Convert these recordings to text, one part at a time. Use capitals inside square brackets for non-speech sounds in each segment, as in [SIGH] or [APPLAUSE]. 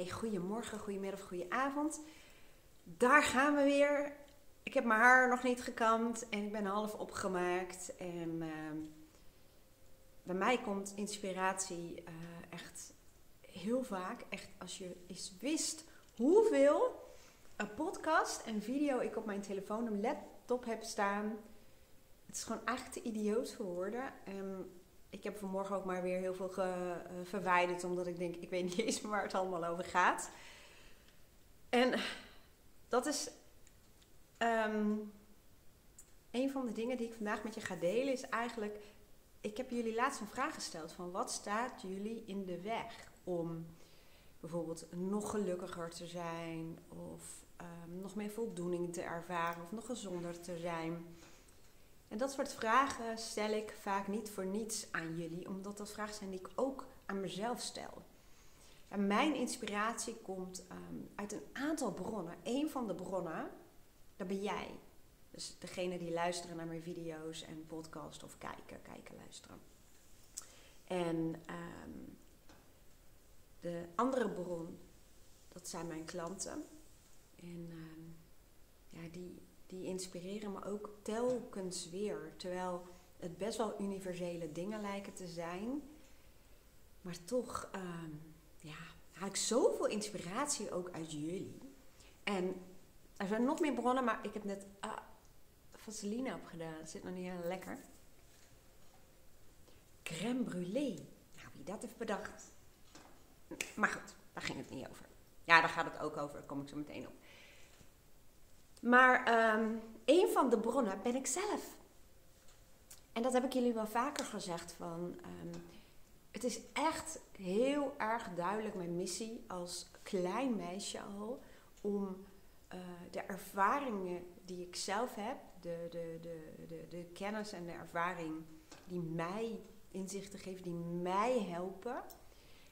Hey, goedemorgen, goedemiddag, goedenavond. Daar gaan we weer. Ik heb mijn haar nog niet gekamd en ik ben half opgemaakt. En ehm, bij mij komt inspiratie eh, echt heel vaak. Echt als je eens wist hoeveel een podcast en video ik op mijn telefoon en laptop heb staan. Het is gewoon echt te idioot voor woorden. En ik heb vanmorgen ook maar weer heel veel ge, uh, verwijderd, omdat ik denk, ik weet niet eens waar het allemaal over gaat. En dat is um, een van de dingen die ik vandaag met je ga delen, is eigenlijk, ik heb jullie laatst een vraag gesteld van wat staat jullie in de weg om bijvoorbeeld nog gelukkiger te zijn of um, nog meer voldoening te ervaren of nog gezonder te zijn. En dat soort vragen stel ik vaak niet voor niets aan jullie, omdat dat vragen zijn die ik ook aan mezelf stel. En mijn inspiratie komt um, uit een aantal bronnen. Een van de bronnen, dat ben jij. Dus degene die luisteren naar mijn video's en podcast of kijken, kijken, luisteren. En um, de andere bron, dat zijn mijn klanten. En um, ja, die, die inspireren me ook telkens weer. Terwijl het best wel universele dingen lijken te zijn. Maar toch um, ja, haal ik zoveel inspiratie ook uit jullie. En er zijn nog meer bronnen, maar ik heb net ah, vaseline opgedaan. Het zit nog niet heel lekker. Crème brûlée. Nou, wie dat heeft bedacht. Maar goed, daar ging het niet over. Ja, daar gaat het ook over. Daar kom ik zo meteen op. Maar um, een van de bronnen ben ik zelf. En dat heb ik jullie wel vaker gezegd. Van, um, het is echt heel erg duidelijk mijn missie als klein meisje al. Om uh, de ervaringen die ik zelf heb, de, de, de, de, de kennis en de ervaring die mij inzichten geven, die mij helpen.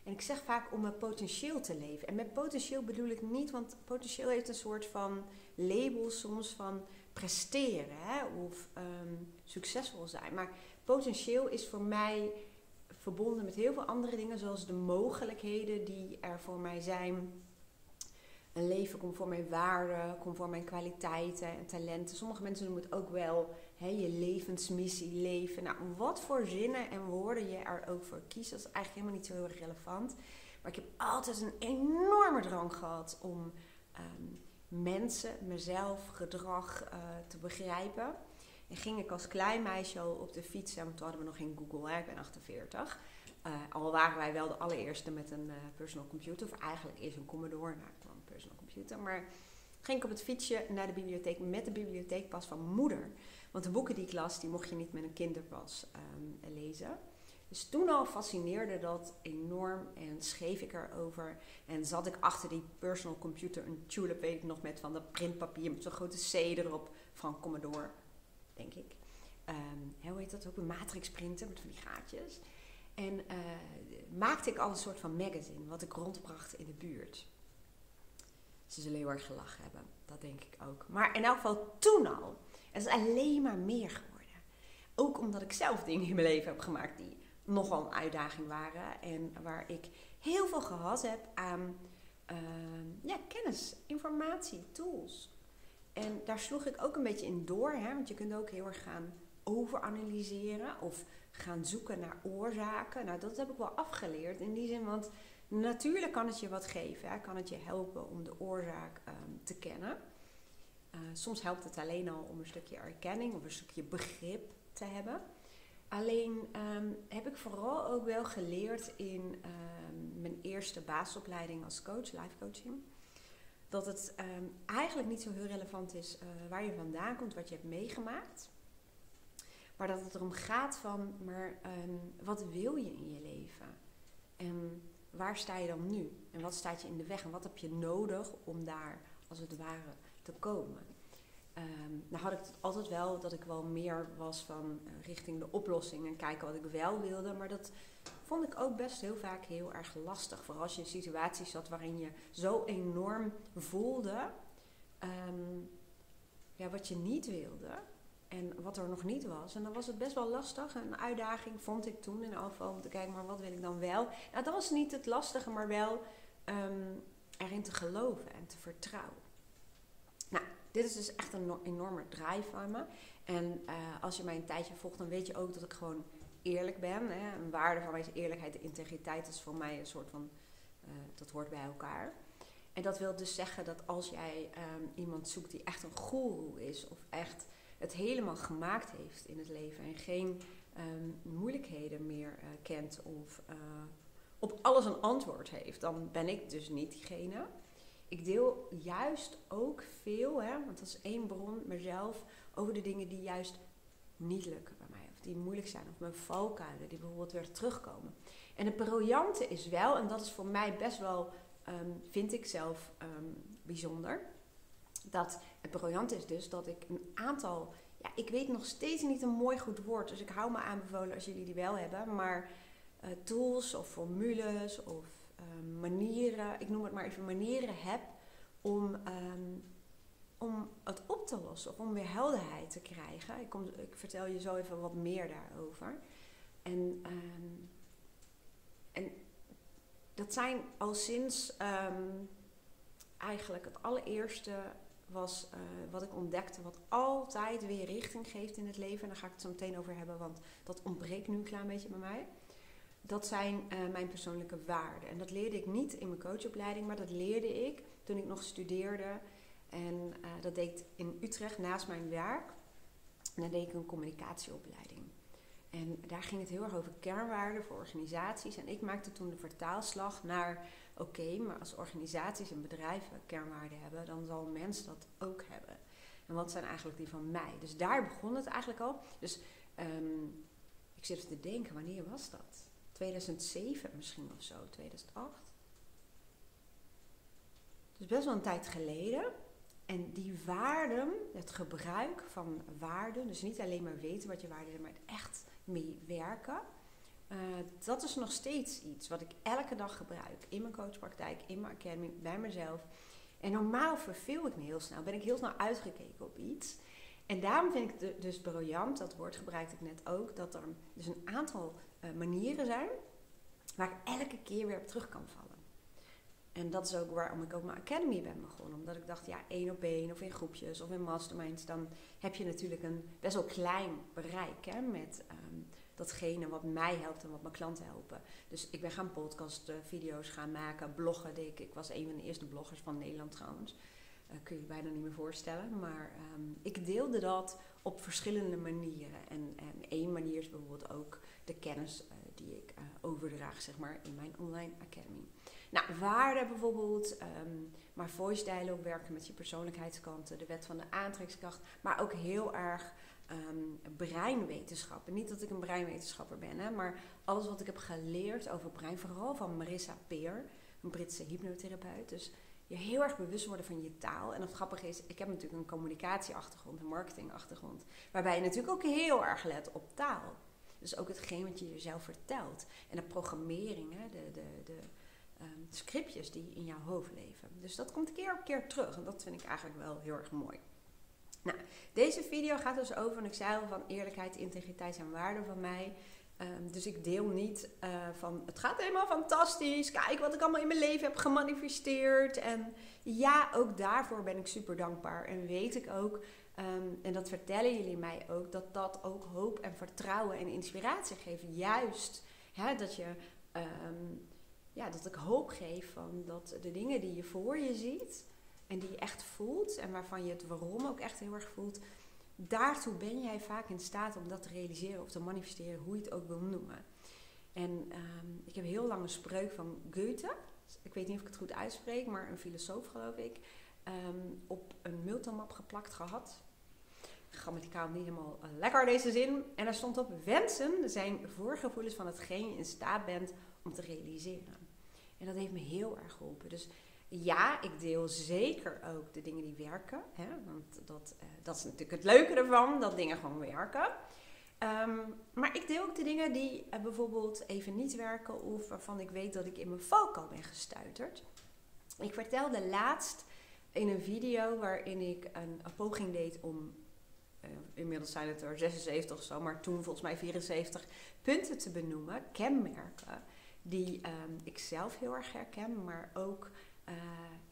En ik zeg vaak om mijn potentieel te leven. En met potentieel bedoel ik niet, want potentieel heeft een soort van label soms van presteren hè, of um, succesvol zijn. Maar potentieel is voor mij verbonden met heel veel andere dingen, zoals de mogelijkheden die er voor mij zijn. Een leven conform mijn waarden, conform mijn kwaliteiten en talenten. Sommige mensen noemen het ook wel je levensmissie leven. Nou, wat voor zinnen en woorden je er ook voor kiest, dat is eigenlijk helemaal niet zo heel erg relevant. Maar ik heb altijd een enorme drang gehad om um, mensen, mezelf, gedrag uh, te begrijpen. En ging ik als klein meisje al op de fiets, want toen hadden we nog geen Google, hè, ik ben 48. Uh, al waren wij wel de allereerste met een uh, personal computer, of eigenlijk eerst een Commodore, nou, een personal computer. Maar ging ik op het fietsje naar de bibliotheek met de bibliotheekpas van moeder. Want de boeken die ik las, die mocht je niet met een kinderpas um, lezen. Dus toen al fascineerde dat enorm en schreef ik erover. En zat ik achter die personal computer, een tulip weet ik nog met van dat printpapier met zo'n grote C erop van Commodore, denk ik. Um, hoe heet dat ook? Een matrix printen met van die gaatjes. En uh, maakte ik al een soort van magazine wat ik rondbracht in de buurt. Ze zullen heel erg gelachen hebben, dat denk ik ook. Maar in elk geval toen al. Het is alleen maar meer geworden. Ook omdat ik zelf dingen in mijn leven heb gemaakt die nogal een uitdaging waren. En waar ik heel veel gehad heb aan uh, ja, kennis, informatie, tools. En daar sloeg ik ook een beetje in door. Hè? Want je kunt ook heel erg gaan overanalyseren of gaan zoeken naar oorzaken. Nou, dat heb ik wel afgeleerd in die zin, want natuurlijk kan het je wat geven. Hè? Kan het je helpen om de oorzaak um, te kennen. Uh, soms helpt het alleen al om een stukje erkenning of een stukje begrip te hebben. Alleen um, heb ik vooral ook wel geleerd in um, mijn eerste basisopleiding als coach, life coaching. Dat het um, eigenlijk niet zo heel relevant is uh, waar je vandaan komt, wat je hebt meegemaakt. Maar dat het erom gaat van, maar wat wil je in je leven? En waar sta je dan nu? En wat staat je in de weg? En wat heb je nodig om daar, als het ware, te komen? Um, nou had ik het altijd wel dat ik wel meer was van uh, richting de oplossing en kijken wat ik wel wilde. Maar dat vond ik ook best heel vaak heel erg lastig. Vooral als je in situaties zat waarin je zo enorm voelde um, ja, wat je niet wilde. En wat er nog niet was. En dan was het best wel lastig. Een uitdaging vond ik toen in afval om te kijken, maar wat wil ik dan wel? Nou, dat was niet het lastige, maar wel um, daarin te geloven en te vertrouwen. Nou, dit is dus echt een enorme drive van me. En uh, als je mij een tijdje volgt, dan weet je ook dat ik gewoon eerlijk ben. Hè. Een waarde van mij is eerlijkheid en integriteit. Is voor mij een soort van, uh, dat hoort bij elkaar. En dat wil dus zeggen dat als jij um, iemand zoekt die echt een goeroe is, of echt het helemaal gemaakt heeft in het leven en geen um, moeilijkheden meer uh, kent of op alles een antwoord heeft, dan ben ik dus niet diegene. Ik deel juist ook veel, hè, want dat is één bron, mezelf, over de dingen die juist niet lukken bij mij. Of die moeilijk zijn. Of mijn valkuilen, die bijvoorbeeld weer terugkomen. En het briljante is wel, en dat is voor mij best wel, um, vind ik zelf um, bijzonder. Dat het briljante is dus dat ik een aantal, ja, ik weet nog steeds niet een mooi goed woord. Dus ik hou me aanbevolen als jullie die wel hebben. Maar uh, tools of formules of um, manieren, ik noem het maar even manieren heb om um, om het op te lossen of om weer helderheid te krijgen. Ik, kom, ik vertel je zo even wat meer daarover. En, um, en dat zijn al sinds um, eigenlijk het allereerste was uh, wat ik ontdekte, wat altijd weer richting geeft in het leven. En daar ga ik het zo meteen over hebben, want dat ontbreekt nu een klein beetje bij mij. Dat zijn uh, mijn persoonlijke waarden. En dat leerde ik niet in mijn coachopleiding, maar dat leerde ik toen ik nog studeerde en uh, dat deed ik in Utrecht naast mijn werk. En daar deed ik een communicatieopleiding. En daar ging het heel erg over kernwaarden voor organisaties. En ik maakte toen de vertaalslag naar: oké, maar als organisaties en bedrijven kernwaarden hebben, dan zal een mens dat ook hebben. En wat zijn eigenlijk die van mij? Dus daar begon het eigenlijk al. Dus um, ik zit te denken, wanneer was dat? 2007 misschien of zo, 2008. Dus best wel een tijd geleden. En die waarden, het gebruik van waarden, dus niet alleen maar weten wat je waarden zijn, maar echt mee werken. Uh, dat is nog steeds iets wat ik elke dag gebruik in mijn coachpraktijk, in mijn academy, bij mezelf. En normaal verveel ik me heel snel, ben ik heel snel uitgekeken op iets. En daarom vind ik het dus briljant, dat woord gebruikte ik net ook, dat er dus een aantal manieren zijn waar ik elke keer weer op terug kan vallen. En dat is ook waarom ik ook mijn academy ben begonnen. Omdat ik dacht, ja, één op één of in groepjes of in masterminds, dan heb je natuurlijk een best wel klein bereik hè, met um, datgene wat mij helpt en wat mijn klanten helpen. Dus ik ben gaan podcast, uh, video's gaan maken, bloggen. Ik. ik was een van de eerste bloggers van Nederland trouwens. Uh, kun je bijna niet meer voorstellen. Maar um, ik deelde dat op verschillende manieren. En, en één manier is bijvoorbeeld ook de kennis uh, die ik overdraag, zeg maar, in mijn online academy. Nou, waarden bijvoorbeeld, um, maar voice dialogue werken met je persoonlijkheidskanten, de wet van de aantrekkingskracht, maar ook heel erg um, breinwetenschappen. Niet dat ik een breinwetenschapper ben, hè, maar alles wat ik heb geleerd over brein, vooral van Marissa Peer, een Britse hypnotherapeut. Dus je heel erg bewust worden van je taal. En het grappige is, ik heb natuurlijk een communicatieachtergrond, een marketingachtergrond, waarbij je natuurlijk ook heel erg let op taal. Dus ook hetgeen wat je jezelf vertelt. En de programmering, hè, de, de, de, um, scriptjes die in jouw hoofd leven. Dus dat komt keer op keer terug en dat vind ik eigenlijk wel heel erg mooi. Nou, deze video gaat dus over, en ik zei al, van eerlijkheid, integriteit en waarde van mij. Um, dus ik deel niet uh, van het gaat helemaal fantastisch. Kijk wat ik allemaal in mijn leven heb gemanifesteerd. En ja, ook daarvoor ben ik super dankbaar. En weet ik ook, um, en dat vertellen jullie mij ook, dat dat ook hoop en vertrouwen en inspiratie geeft. Juist hè, dat je um, ja, dat ik hoop geef van dat de dingen die je voor je ziet en die je echt voelt en waarvan je het waarom ook echt heel erg voelt, daartoe ben jij vaak in staat om dat te realiseren of te manifesteren, hoe je het ook wil noemen. En um, ik heb heel lang een spreuk van Goethe, ik weet niet of ik het goed uitspreek, maar een filosoof geloof ik, um, op een multimap geplakt gehad. Grammaticaal niet helemaal uh, lekker deze zin. En daar stond op: wensen zijn voorgevoelens van hetgeen je in staat bent om te realiseren. En dat heeft me heel erg geholpen. Dus ja, ik deel zeker ook de dingen die werken. Hè? Want dat, uh, dat is natuurlijk het leuke ervan, dat dingen gewoon werken. Um, maar ik deel ook de dingen die uh, bijvoorbeeld even niet werken of waarvan ik weet dat ik in mijn valkuil ben gestuiterd. Ik vertelde laatst in een video waarin ik een, poging deed om, uh, inmiddels zijn het er 76 of zo, maar toen volgens mij 74 punten te benoemen, kenmerken die um, ik zelf heel erg herken, maar ook uh,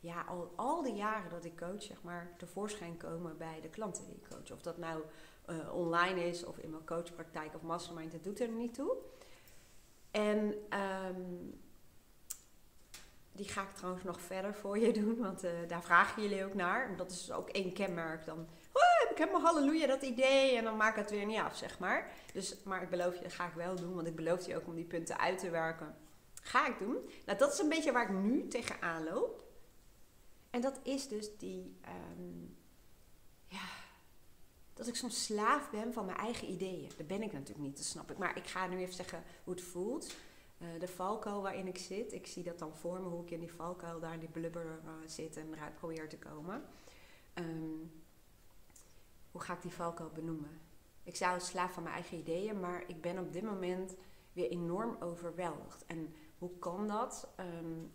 ja, al, al die jaren dat ik coach, zeg maar, tevoorschijn komen bij de klanten die ik coach. Of dat nou uh, online is of in mijn coachpraktijk of mastermind, dat doet er niet toe. En um, die ga ik trouwens nog verder voor je doen, want uh, daar vragen jullie ook naar. Dat is dus ook één kenmerk. Dan oh, heb ik helemaal halleluja dat idee en dan maak het weer niet af, zeg maar. Dus, maar ik beloof je, dat ga ik wel doen, want ik beloof je ook om die punten uit te werken. Ga ik doen. Nou, dat is een beetje waar ik nu tegenaan loop. En dat is dus die, um, ja, dat ik soms slaaf ben van mijn eigen ideeën. Dat ben ik natuurlijk niet, dat snap ik. Maar ik ga nu even zeggen hoe het voelt. Uh, de valkuil waarin ik zit, ik zie dat dan voor me, hoe ik in die valkuil daar in die blubber uh, zit en eruit probeer te komen. Um, hoe ga ik die valkuil benoemen? Ik zou slaaf van mijn eigen ideeën, maar ik ben op dit moment weer enorm overweldigd. En hoe kan dat?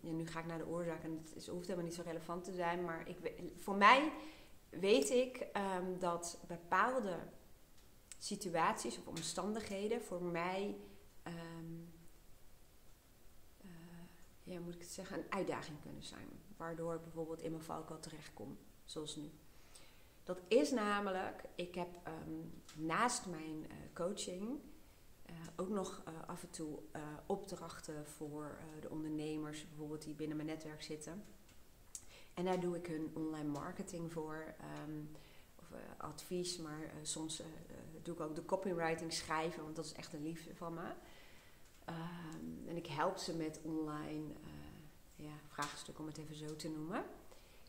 Ja, nu ga ik naar de oorzaak en het is, hoeft helemaal niet zo relevant te zijn, maar ik, voor mij weet ik um, dat bepaalde situaties of omstandigheden voor mij, um, uh, ja, moet ik het zeggen, een uitdaging kunnen zijn. Waardoor ik bijvoorbeeld in mijn valkuil terechtkom, zoals nu. Dat is namelijk, ik heb naast mijn uh, coaching ook nog uh, af en toe uh, opdrachten voor de ondernemers, bijvoorbeeld die binnen mijn netwerk zitten. En daar doe ik hun online marketing voor, um, of advies, maar soms doe ik ook de copywriting schrijven, want dat is echt een liefde van me. Um, en ik help ze met online ja, vraagstukken, om het even zo te noemen.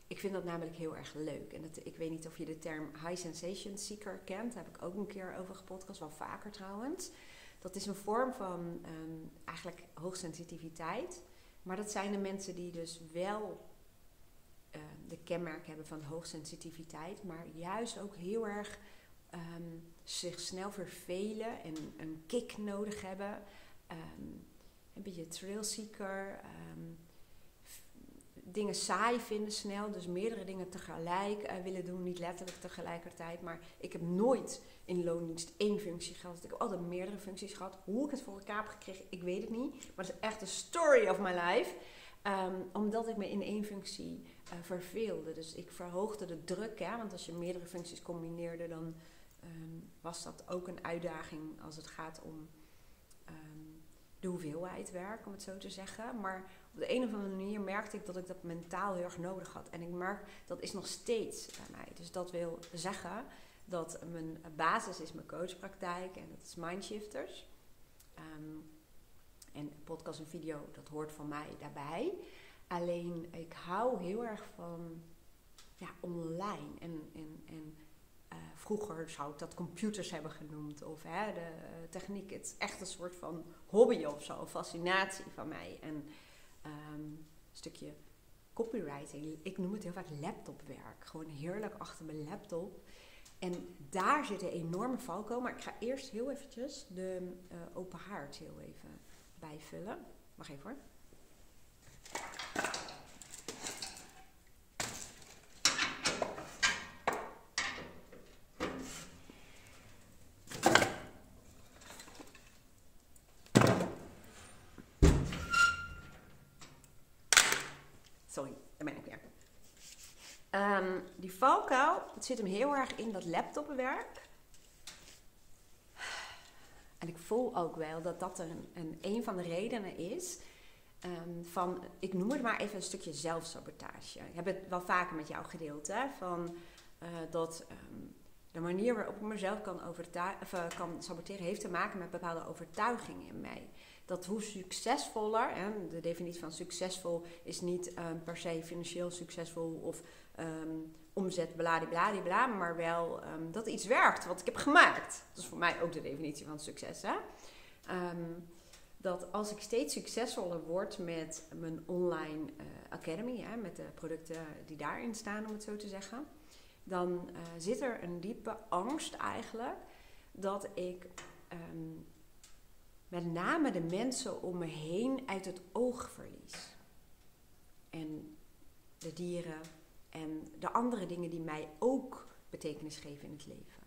Ik vind dat namelijk heel erg leuk. En dat, ik weet niet of je de term high sensation seeker kent. Daar heb ik ook een keer over gepodcast, wel vaker trouwens. Dat is een vorm van um, eigenlijk hoogsensitiviteit. Maar dat zijn de mensen die dus wel uh, de kenmerk hebben van hoogsensitiviteit, maar juist ook heel erg um, zich snel vervelen en een kick nodig hebben. Um, een beetje trailseeker. Dingen saai vinden snel, dus meerdere dingen tegelijk uh, willen doen, niet letterlijk tegelijkertijd. Maar ik heb nooit in loondienst één functie gehad. Ik heb altijd meerdere functies gehad. Hoe ik het voor elkaar heb gekregen, ik weet het niet. Maar het is echt de story of my life. Um, omdat ik me in één functie uh, verveelde. Dus ik verhoogde de druk. Hè? Want als je meerdere functies combineerde, dan um, was dat ook een uitdaging als het gaat om de hoeveelheid werk, om het zo te zeggen. Maar op de een of andere manier merkte ik dat ik dat mentaal heel erg nodig had. En ik merk dat is nog steeds bij mij. Dus dat wil zeggen dat mijn basis is mijn coachpraktijk en dat is Mindshifters. Um, en podcast en video, dat hoort van mij daarbij. Alleen ik hou heel erg van ja, online. En, en, en uh, vroeger zou ik dat computers hebben genoemd. Of hè, de uh, techniek. Het is echt een soort van hobby of zo. Fascinatie van mij. En um, een stukje copywriting. Ik noem het heel vaak laptopwerk. Gewoon heerlijk achter mijn laptop en daar zit een enorme valko. Maar ik ga eerst heel eventjes de uh, open haard heel even bijvullen. Wacht even hoor. Um, die het zit hem heel erg in dat laptopwerk. En ik voel ook wel dat dat een, een, een van de redenen is um, van, ik noem het maar even een stukje zelfsabotage. Ik heb het wel vaker met jou gedeeld, hè, van uh, dat um, de manier waarop ik mezelf kan, uh, kan saboteren heeft te maken met bepaalde overtuigingen in mij dat hoe succesvoller, en de definitie van succesvol is niet um, per se financieel succesvol of um, omzet bladibladibla, maar wel um, dat iets werkt wat ik heb gemaakt. Dat is voor mij ook de definitie van succes. Hè? dat als ik steeds succesvoller word met mijn online uh, academy, hè, met de producten die daarin staan, om het zo te zeggen, dan uh, zit er een diepe angst eigenlijk dat ik met name de mensen om me heen uit het oog verlies. En de dieren en de andere dingen die mij ook betekenis geven in het leven.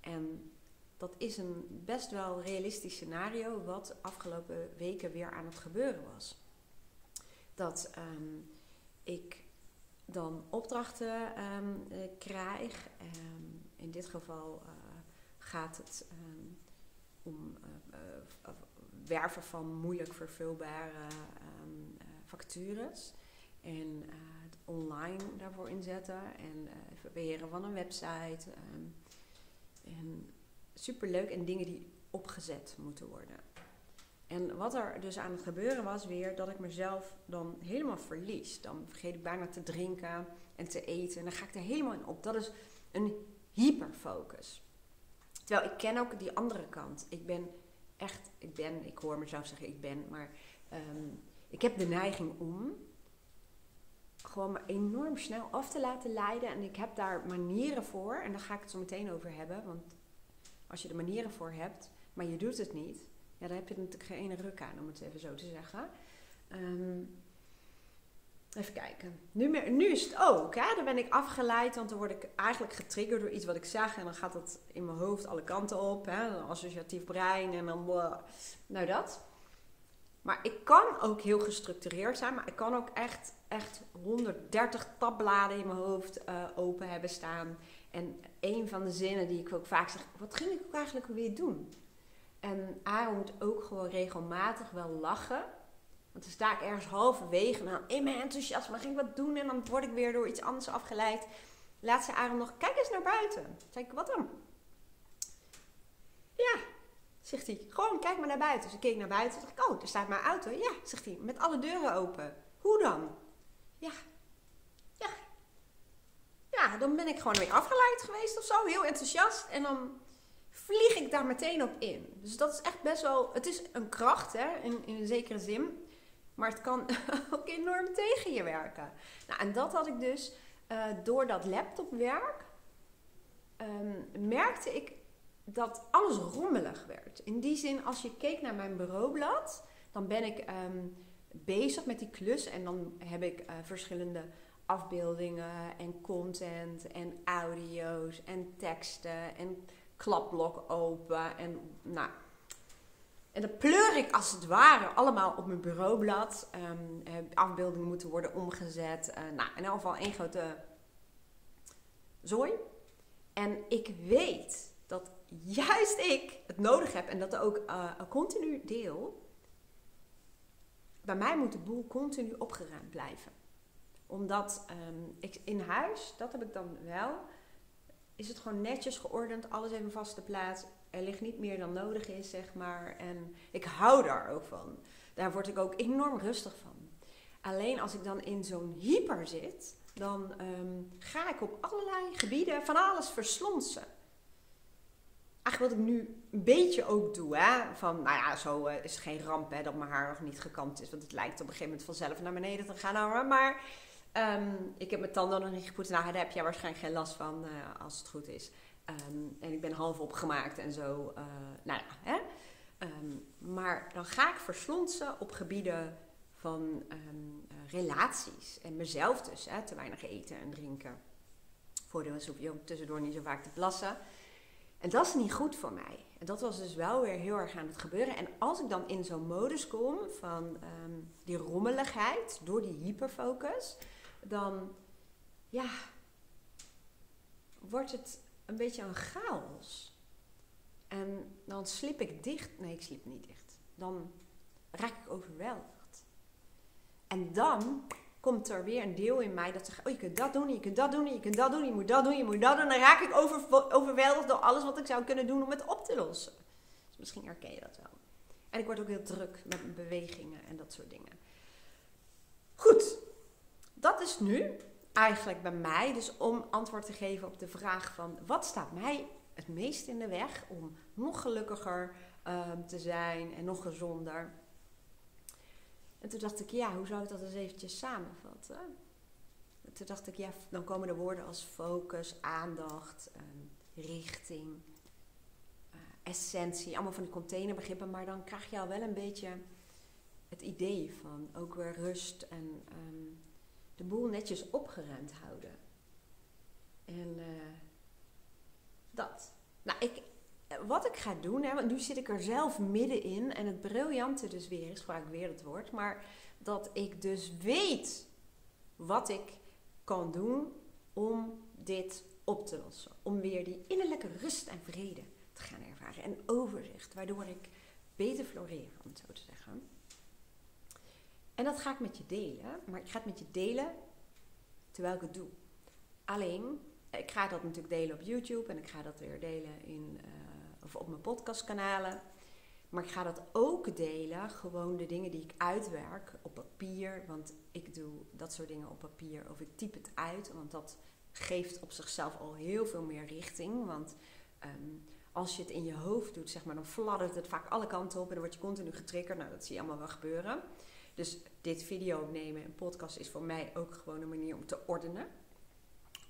En dat is een best wel realistisch scenario wat afgelopen weken weer aan het gebeuren was. Dat um, ik dan opdrachten ehm, eh, krijg. Ehm, in dit geval eh, gaat het ehm, om uh, werven van moeilijk vervulbare vacatures. En het online daarvoor inzetten. En het beheren van een website. en superleuk. En dingen die opgezet moeten worden. En wat er dus aan het gebeuren was weer, dat ik mezelf dan helemaal verlies. Dan vergeet ik bijna te drinken en te eten. En dan ga ik er helemaal in op. Dat is een hyperfocus. Terwijl ik ken ook die andere kant. Ik ben echt, ik ben, ik hoor mezelf zeggen ik ben, maar ehm, ik heb de neiging om gewoon me enorm snel af te laten leiden. En ik heb daar manieren voor. En daar ga ik het zo meteen over hebben. Want als je er manieren voor hebt, maar je doet het niet, ja, daar heb je natuurlijk geen ene ruk aan, om het even zo te zeggen. Ehm, even kijken. Nu, nu is het ook, hè? dan ben ik afgeleid, want dan word ik eigenlijk getriggerd door iets wat ik zeg. En dan gaat dat in mijn hoofd alle kanten op. Hè? Een associatief brein en dan... Nou, dat. Maar ik kan ook heel gestructureerd zijn, maar ik kan ook echt, echt 130 tabbladen in mijn hoofd uh, open hebben staan. En een van de zinnen die ik ook vaak zeg, wat ging ik ook eigenlijk weer doen? En Aaron moet ook gewoon regelmatig wel lachen. Want dan sta ik ergens halverwege en dan in mijn enthousiasme ging ik wat doen en dan word ik weer door iets anders afgeleid. Laat ze Aaron nog, kijk eens naar buiten. Zeg ik, wat dan? Ja, zegt hij, gewoon kijk maar naar buiten. Dus ik keek naar buiten en dacht ik, oh, daar staat mijn auto. Ja, zegt hij, met alle deuren open. Hoe dan? Ja, ja. Ja, dan ben ik gewoon weer afgeleid geweest of zo, heel enthousiast. En dan vlieg ik daar meteen op in. Dus dat is echt best wel. Het is een kracht hè, in, in een zekere zin. Maar het kan [LAUGHS] ook enorm tegen je werken. Nou, en dat had ik dus uh, door dat laptopwerk. Um, merkte ik dat alles rommelig werd. In die zin, als je keek naar mijn bureaublad, dan ben ik um, bezig met die klus en dan heb ik uh, verschillende afbeeldingen en content en audio's en teksten en klapblok open. En, nou, en dan pleur ik als het ware allemaal op mijn bureaublad. Um, afbeeldingen moeten worden omgezet. Uh, nou, in elk geval één grote zooi. En ik weet dat juist ik het nodig heb en dat ook een continu deel. Bij mij moet de boel continu opgeruimd blijven. Omdat um, ik in huis, dat heb ik dan wel is het gewoon netjes geordend, alles even vaste plaats. Er ligt niet meer dan nodig is, zeg maar. En ik hou daar ook van. Daar word ik ook enorm rustig van. Alleen als ik dan in zo'n hyper zit, dan ehm, ga ik op allerlei gebieden van alles verslonsen. Eigenlijk wat ik nu een beetje ook doe, hè. Van, nou ja, zo uh, is geen ramp hè, dat mijn haar nog niet gekamd is. Want het lijkt op een gegeven moment vanzelf naar beneden te gaan. Maar Ehm, ik heb mijn tanden nog niet gepoetst. Nou, daar heb jij waarschijnlijk geen last van uh, als het goed is. Um, en ik ben half opgemaakt en zo. Uh, nou ja, hè? Um, maar dan ga ik verslonsen op gebieden van relaties. En mezelf dus. Hè? Te weinig eten en drinken. Voordeel is hoef je tussendoor niet zo vaak te plassen. En dat is niet goed voor mij. En dat was dus wel weer heel erg aan het gebeuren. En als ik dan in zo'n modus kom van die rommeligheid door die hyperfocus dan ja, wordt het een beetje een chaos. En dan slip ik dicht. Nee, ik slip niet dicht. Dan raak ik overweldigd. En dan komt er weer een deel in mij dat zegt: Oh, je kunt dat doen, je kunt dat doen, je kunt dat doen, je moet dat doen, je moet dat doen. En dan raak ik over, overweldigd door alles wat ik zou kunnen doen om het op te lossen. Dus misschien herken je dat wel. En ik word ook heel druk met mijn bewegingen en dat soort dingen. Goed, dat is nu eigenlijk bij mij, dus om antwoord te geven op de vraag van wat staat mij het meest in de weg om nog gelukkiger ehm, te zijn en nog gezonder. En toen dacht ik, ja, hoe zou ik dat eens eventjes samenvatten? En toen dacht ik, ja, dan komen er woorden als focus, aandacht, ehm, richting, uh, essentie, allemaal van die containerbegrippen, maar dan krijg je al wel een beetje het idee van ook weer rust en um, de boel netjes opgeruimd houden. En uh, dat. Nou, ik, wat ik ga doen, hè, want nu zit ik er zelf middenin. En het briljante dus weer is, gebruik ik weer het woord, maar dat ik dus weet wat ik kan doen om dit op te lossen. Om weer die innerlijke rust en vrede te gaan ervaren. En overzicht, waardoor ik beter floreer, om het zo te zeggen. En dat ga ik met je delen. Maar ik ga het met je delen terwijl ik het doe. Alleen, ik ga dat natuurlijk delen op YouTube. En ik ga dat weer delen in, uh, of op mijn podcastkanalen. Maar ik ga dat ook delen, gewoon de dingen die ik uitwerk op papier. Want ik doe dat soort dingen op papier of ik type het uit. Want dat geeft op zichzelf al heel veel meer richting. Want ehm, als je het in je hoofd doet, zeg maar, dan fladdert het vaak alle kanten op en dan word je continu getriggerd. Nou, dat zie je allemaal wel gebeuren. Dus dit video opnemen en podcast is voor mij ook gewoon een manier om te ordenen.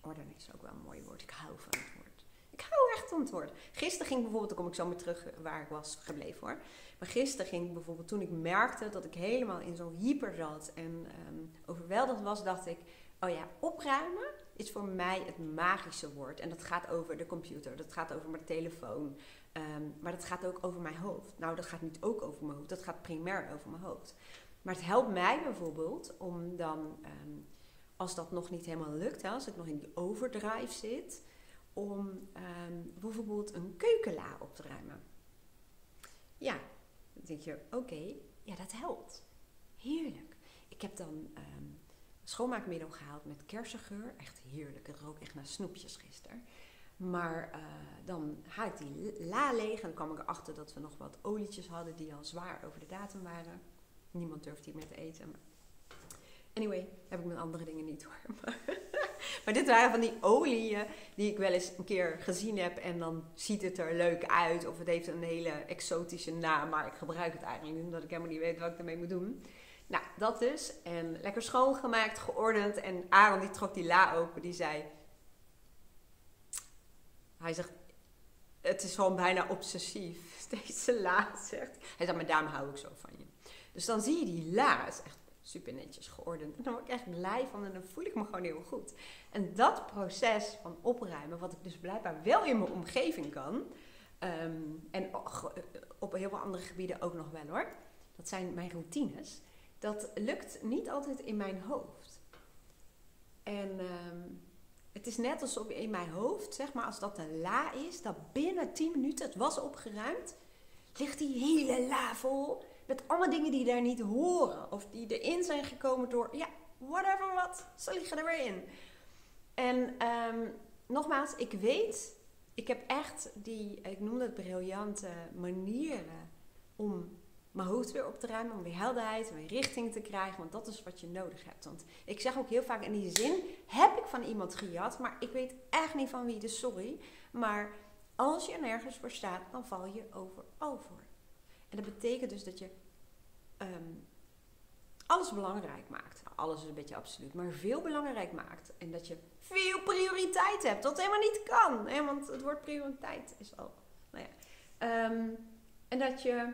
Ordenen is ook wel een mooi woord. Ik hou van het woord. Ik hou echt van het woord. Gisteren ging bijvoorbeeld, dan kom ik zo weer terug waar ik was gebleven hoor. Maar gisteren ging bijvoorbeeld, toen ik merkte dat ik helemaal in zo'n hyper zat en um, overweldigd was, dacht ik, oh ja, opruimen is voor mij het magische woord. En dat gaat over de computer, dat gaat over mijn telefoon. Ehm, maar dat gaat ook over mijn hoofd. Nou, dat gaat niet ook over mijn hoofd, dat gaat primair over mijn hoofd. Maar het helpt mij bijvoorbeeld om dan, ehm, als dat nog niet helemaal lukt, hè, als ik nog in die overdrive zit, om ehm, bijvoorbeeld een keukenla op te ruimen. Ja, dan denk je, oké, ja, dat helpt. Heerlijk. Ik heb dan schoonmaakmiddel gehaald met kersengeur. Echt heerlijk. Het rook echt naar snoepjes gisteren. Maar uh, dan haal ik die la leeg en dan kwam ik erachter dat we nog wat olietjes hadden die al zwaar over de datum waren. Niemand durft die meer te eten. Anyway, heb ik met andere dingen niet hoor. [LAUGHS] maar dit waren van die oliën die ik wel eens een keer gezien heb en dan ziet het er leuk uit of het heeft een hele exotische naam, maar ik gebruik het eigenlijk niet omdat ik helemaal niet weet wat ik ermee moet doen. Nou, dat dus. En lekker schoongemaakt, geordend. En Aaron die trok die la open. Die zei... Hij zegt... Het is gewoon bijna obsessief. [LAUGHS] Deze la, zegt hij. zegt, maar daarom hou ik zo van je. Dus dan zie je die la. is echt super netjes geordend. En dan word ik echt blij van. En dan voel ik me gewoon heel goed. En dat proces van opruimen. Wat ik dus blijkbaar wel in mijn omgeving kan. Ehm, en op heel veel andere gebieden ook nog wel hoor. Dat zijn mijn routines dat lukt niet altijd in mijn hoofd. En ehm, het is net alsof in mijn hoofd, zeg maar, als dat een la is, dat binnen 10 minuten het was opgeruimd, ligt die hele la vol met allemaal dingen die daar niet horen. Of die erin zijn gekomen door, ja, whatever wat, ze liggen er weer in. En um, nogmaals, ik weet, ik heb echt die, ik noem dat briljante manieren om mijn hoofd weer op te ruimen, om weer helderheid, weer richting te krijgen. Want dat is wat je nodig hebt. Want ik zeg ook heel vaak in die zin, heb ik van iemand gejat, maar ik weet echt niet van wie, dus sorry. Maar als je nergens voor staat, dan val je overal voor. En dat betekent dus dat je ehm, alles belangrijk maakt. Alles is een beetje absoluut, maar veel belangrijk maakt. En dat je veel prioriteit hebt, dat helemaal niet kan. Hè? Want het woord prioriteit is al, nou ja. Ehm, en dat je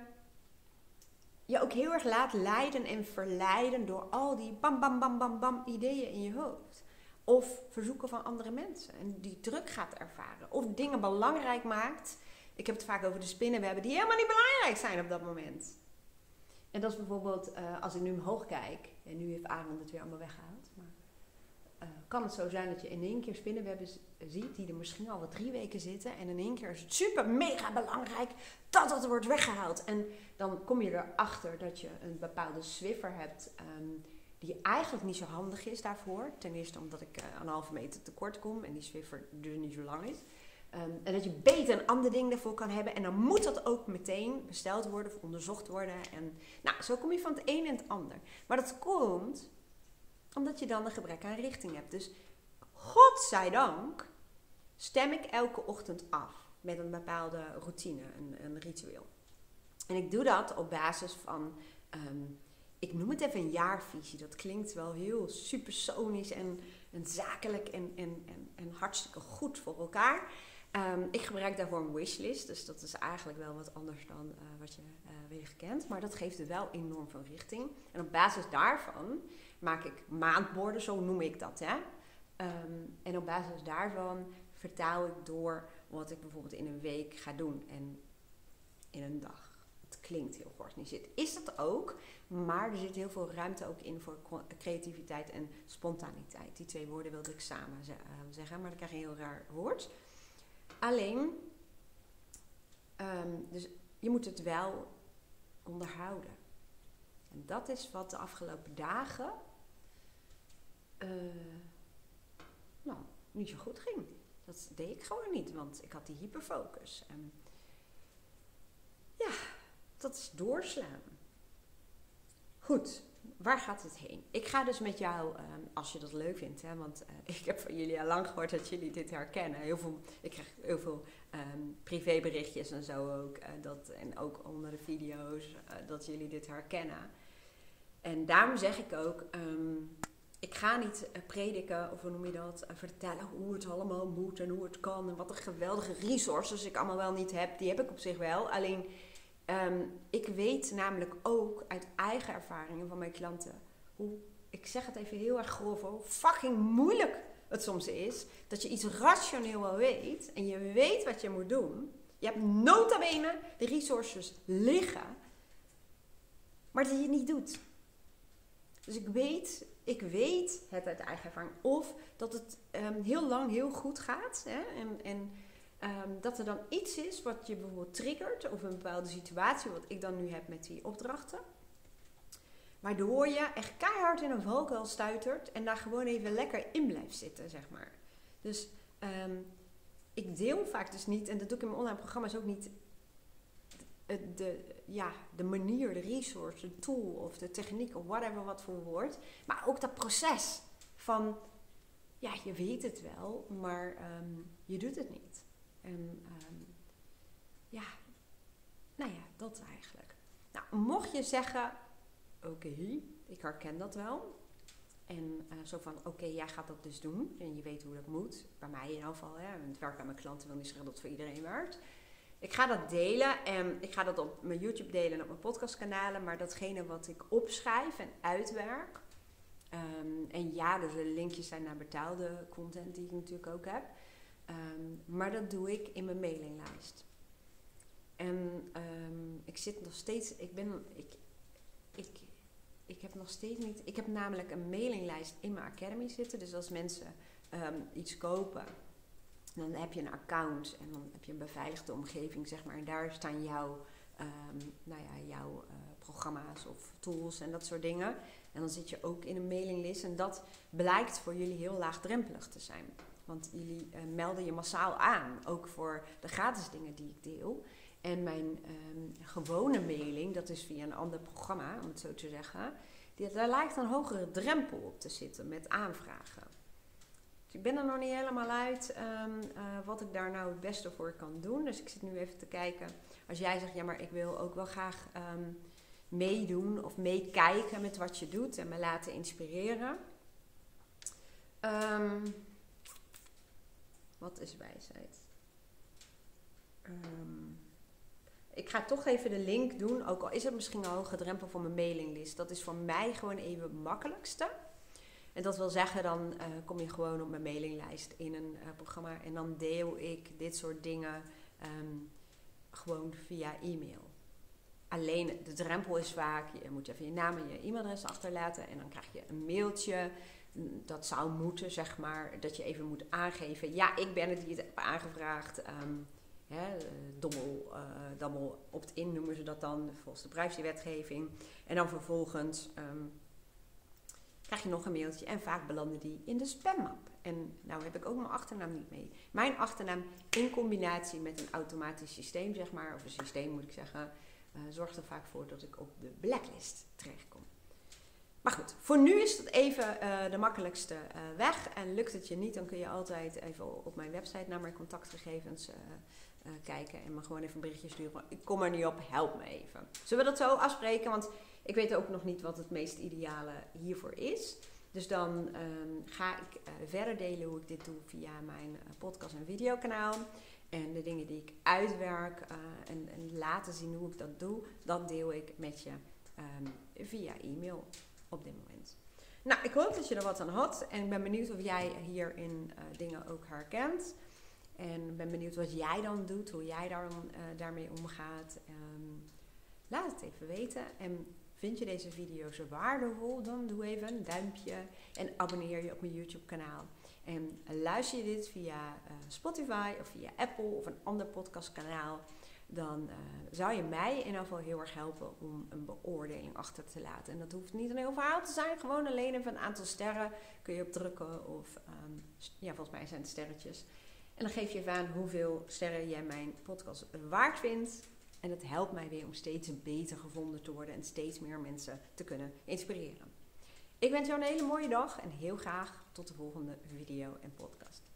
je ook heel erg laat leiden en verleiden door al die bam, bam, bam, bam, bam ideeën in je hoofd. Of verzoeken van andere mensen en die druk gaat ervaren. Of dingen belangrijk maakt. Ik heb het vaak over de spinnenwebben die helemaal niet belangrijk zijn op dat moment. En dat is bijvoorbeeld uh, als ik nu omhoog kijk. En nu heeft Arend het weer allemaal weggehaald. Maar uh, kan het zo zijn dat je in één keer spinnenwebben ziet die er misschien al wat drie weken zitten. En in één keer is het super mega belangrijk dat dat wordt weggehaald. En dan kom je erachter dat je een bepaalde swiffer hebt um, die eigenlijk niet zo handig is daarvoor. Ten eerste omdat ik uh, een halve meter tekort kom en die swiffer dus niet zo lang is. Um, en dat je beter een ander ding daarvoor kan hebben. En dan moet dat ook meteen besteld worden of onderzocht worden. En nou, zo kom je van het een en het ander. Maar dat komt omdat je dan een gebrek aan richting hebt. Dus godzijdank stem ik elke ochtend af met een bepaalde routine, een, een ritueel. En ik doe dat op basis van, ehm, ik noem het even een jaarvisie. Dat klinkt wel heel supersonisch en, en zakelijk en, en, en hartstikke goed voor elkaar. Um, ik gebruik daarvoor een wishlist, dus dat is eigenlijk wel wat anders dan uh, wat je uh, wellicht kent. Maar dat geeft er wel enorm veel richting. En op basis daarvan maak ik maandborden, zo noem ik dat. Hè? Um, en op basis daarvan vertaal ik door wat ik bijvoorbeeld in een week ga doen en in een dag. Het klinkt heel georganiseerd. Is dat ook, maar er zit heel veel ruimte ook in voor creativiteit en spontaniteit. Die twee woorden wilde ik samen eh, zeggen, maar dan krijg je een heel raar woord. Alleen, ehm, dus je moet het wel onderhouden. En dat is wat de afgelopen dagen uh, nou, niet zo goed ging. Dat deed ik gewoon niet, want ik had die hyperfocus. Ja, dat is doorslaan. Goed, waar gaat het heen? Ik ga dus met jou, ehm, als je dat leuk vindt, hè, want eh, [LAUGHS] ik heb van jullie al lang gehoord dat jullie dit herkennen. Heel veel, ik krijg heel veel um, privéberichtjes en zo ook. Uh, dat, en ook onder de video's uh, dat jullie dit herkennen. En daarom zeg ik ook, um, ik ga niet prediken, of hoe noem je dat, vertellen hoe het allemaal moet en hoe het kan. En wat een geweldige resources ik allemaal wel niet heb. Die heb ik op zich wel. Alleen Um, ik weet namelijk ook uit eigen ervaringen van mijn klanten hoe, ik zeg het even heel erg grof, hoe fucking moeilijk het soms is. Dat je iets rationeel wel weet en je weet wat je moet doen. Je hebt nota bene de resources liggen, maar dat je het niet doet. Dus ik weet, ik weet het uit eigen ervaring. Of dat het um, heel lang heel goed gaat. Hè, en, en Ehm, dat er dan iets is wat je bijvoorbeeld triggert, of een bepaalde situatie, wat ik dan nu heb met die opdrachten. Waardoor je echt keihard in een valkuil stuitert en daar gewoon even lekker in blijft zitten, zeg maar. Dus ehm, ik deel vaak dus niet, en dat doe ik in mijn online programma's ook niet, de, de, ja, de manier, de resource, de tool of de techniek of whatever wat voor woord. Maar ook dat proces van, ja, je weet het wel, maar ehm, je doet het niet. En ehm, ja, nou ja, dat eigenlijk. Nou, mocht je zeggen, oké, ik herken dat wel. En uh, zo van, oké, jij gaat dat dus doen. En je weet hoe dat moet. Bij mij in ieder geval. Hè. Het werk aan mijn klanten wil niet zeggen dat het voor iedereen werkt. Ik ga dat delen en ik ga dat op mijn YouTube delen en op mijn podcastkanalen. Maar datgene wat ik opschrijf en uitwerk. Um, en ja, dus de linkjes zijn naar betaalde content die ik natuurlijk ook heb. Um, maar dat doe ik in mijn mailinglijst. En um, ik zit nog steeds, ik ben, ik, ik, ik heb nog steeds niet, ik heb namelijk een mailinglijst in mijn academy zitten. Dus als mensen um, iets kopen, dan heb je een account en dan heb je een beveiligde omgeving, zeg maar. En daar staan jouw, nou ja, jouw uh, programma's of tools en dat soort dingen. En dan zit je ook in een mailinglist en dat blijkt voor jullie heel laagdrempelig te zijn. Want jullie uh, melden je massaal aan, ook voor de gratis dingen die ik deel. En mijn um, gewone mailing, dat is via een ander programma, om het zo te zeggen. Die, daar lijkt een hogere drempel op te zitten met aanvragen. Dus ik ben er nog niet helemaal uit um, uh, wat ik daar nou het beste voor kan doen. Dus ik zit nu even te kijken. Als jij zegt, ja, maar ik wil ook wel graag um, meedoen of meekijken met wat je doet en me laten inspireren. Um, wat is wijsheid? Um, ik ga toch even de link doen, ook al is het misschien een hoge drempel voor mijn mailinglist. Dat is voor mij gewoon even het makkelijkste. En dat wil zeggen, dan uh, kom je gewoon op mijn mailinglijst in een uh, programma en dan deel ik dit soort dingen um, gewoon via e-mail. Alleen de drempel is vaak, je moet even je naam en je e-mailadres achterlaten en dan krijg je een mailtje dat zou moeten, zeg maar, dat je even moet aangeven. Ja, ik ben het die het heb aangevraagd. Um, hè, dommel, uh, dammel opt-in noemen ze dat dan, volgens de privacywetgeving. En dan vervolgens um, krijg je nog een mailtje en vaak belanden die in de spammap. En nou heb ik ook mijn achternaam niet mee. Mijn achternaam in combinatie met een automatisch systeem, zeg maar, of een systeem moet ik zeggen, uh, zorgt er vaak voor dat ik op de blacklist terechtkom. Maar goed, voor nu is dat even uh, de makkelijkste uh, weg. En lukt het je niet, dan kun je altijd even op mijn website naar mijn contactgegevens uh, kijken. En me gewoon even een berichtje sturen. Ik kom er niet op, help me even. Zullen we dat zo afspreken? Want ik weet ook nog niet wat het meest ideale hiervoor is. Dus dan um, ga ik verder delen hoe ik dit doe via mijn podcast- en videokanaal. En de dingen die ik uitwerk en, en, laten zien hoe ik dat doe, dat deel ik met je um, via e-mail op dit moment. Nou, ik hoop dat je er wat aan had. En ik ben benieuwd of jij hierin uh, dingen ook herkent. En ben benieuwd wat jij dan doet, hoe jij daar, uh, daarmee omgaat. Um, Laat het even weten. En vind je deze video zo waardevol, dan doe even een duimpje en abonneer je op mijn YouTube kanaal. En luister je dit via uh, Spotify of via Apple of een ander podcastkanaal, dan uh, zou je mij in ieder geval heel erg helpen om een beoordeling achter te laten. En dat hoeft niet een heel verhaal te zijn, gewoon alleen even een aantal sterren kun je op drukken. Of um, ja, volgens mij zijn het sterretjes. En dan geef je even aan hoeveel sterren jij mijn podcast waard vindt. En het helpt mij weer om steeds beter gevonden te worden en steeds meer mensen te kunnen inspireren. Ik wens jou een hele mooie dag en heel graag tot de volgende video en podcast.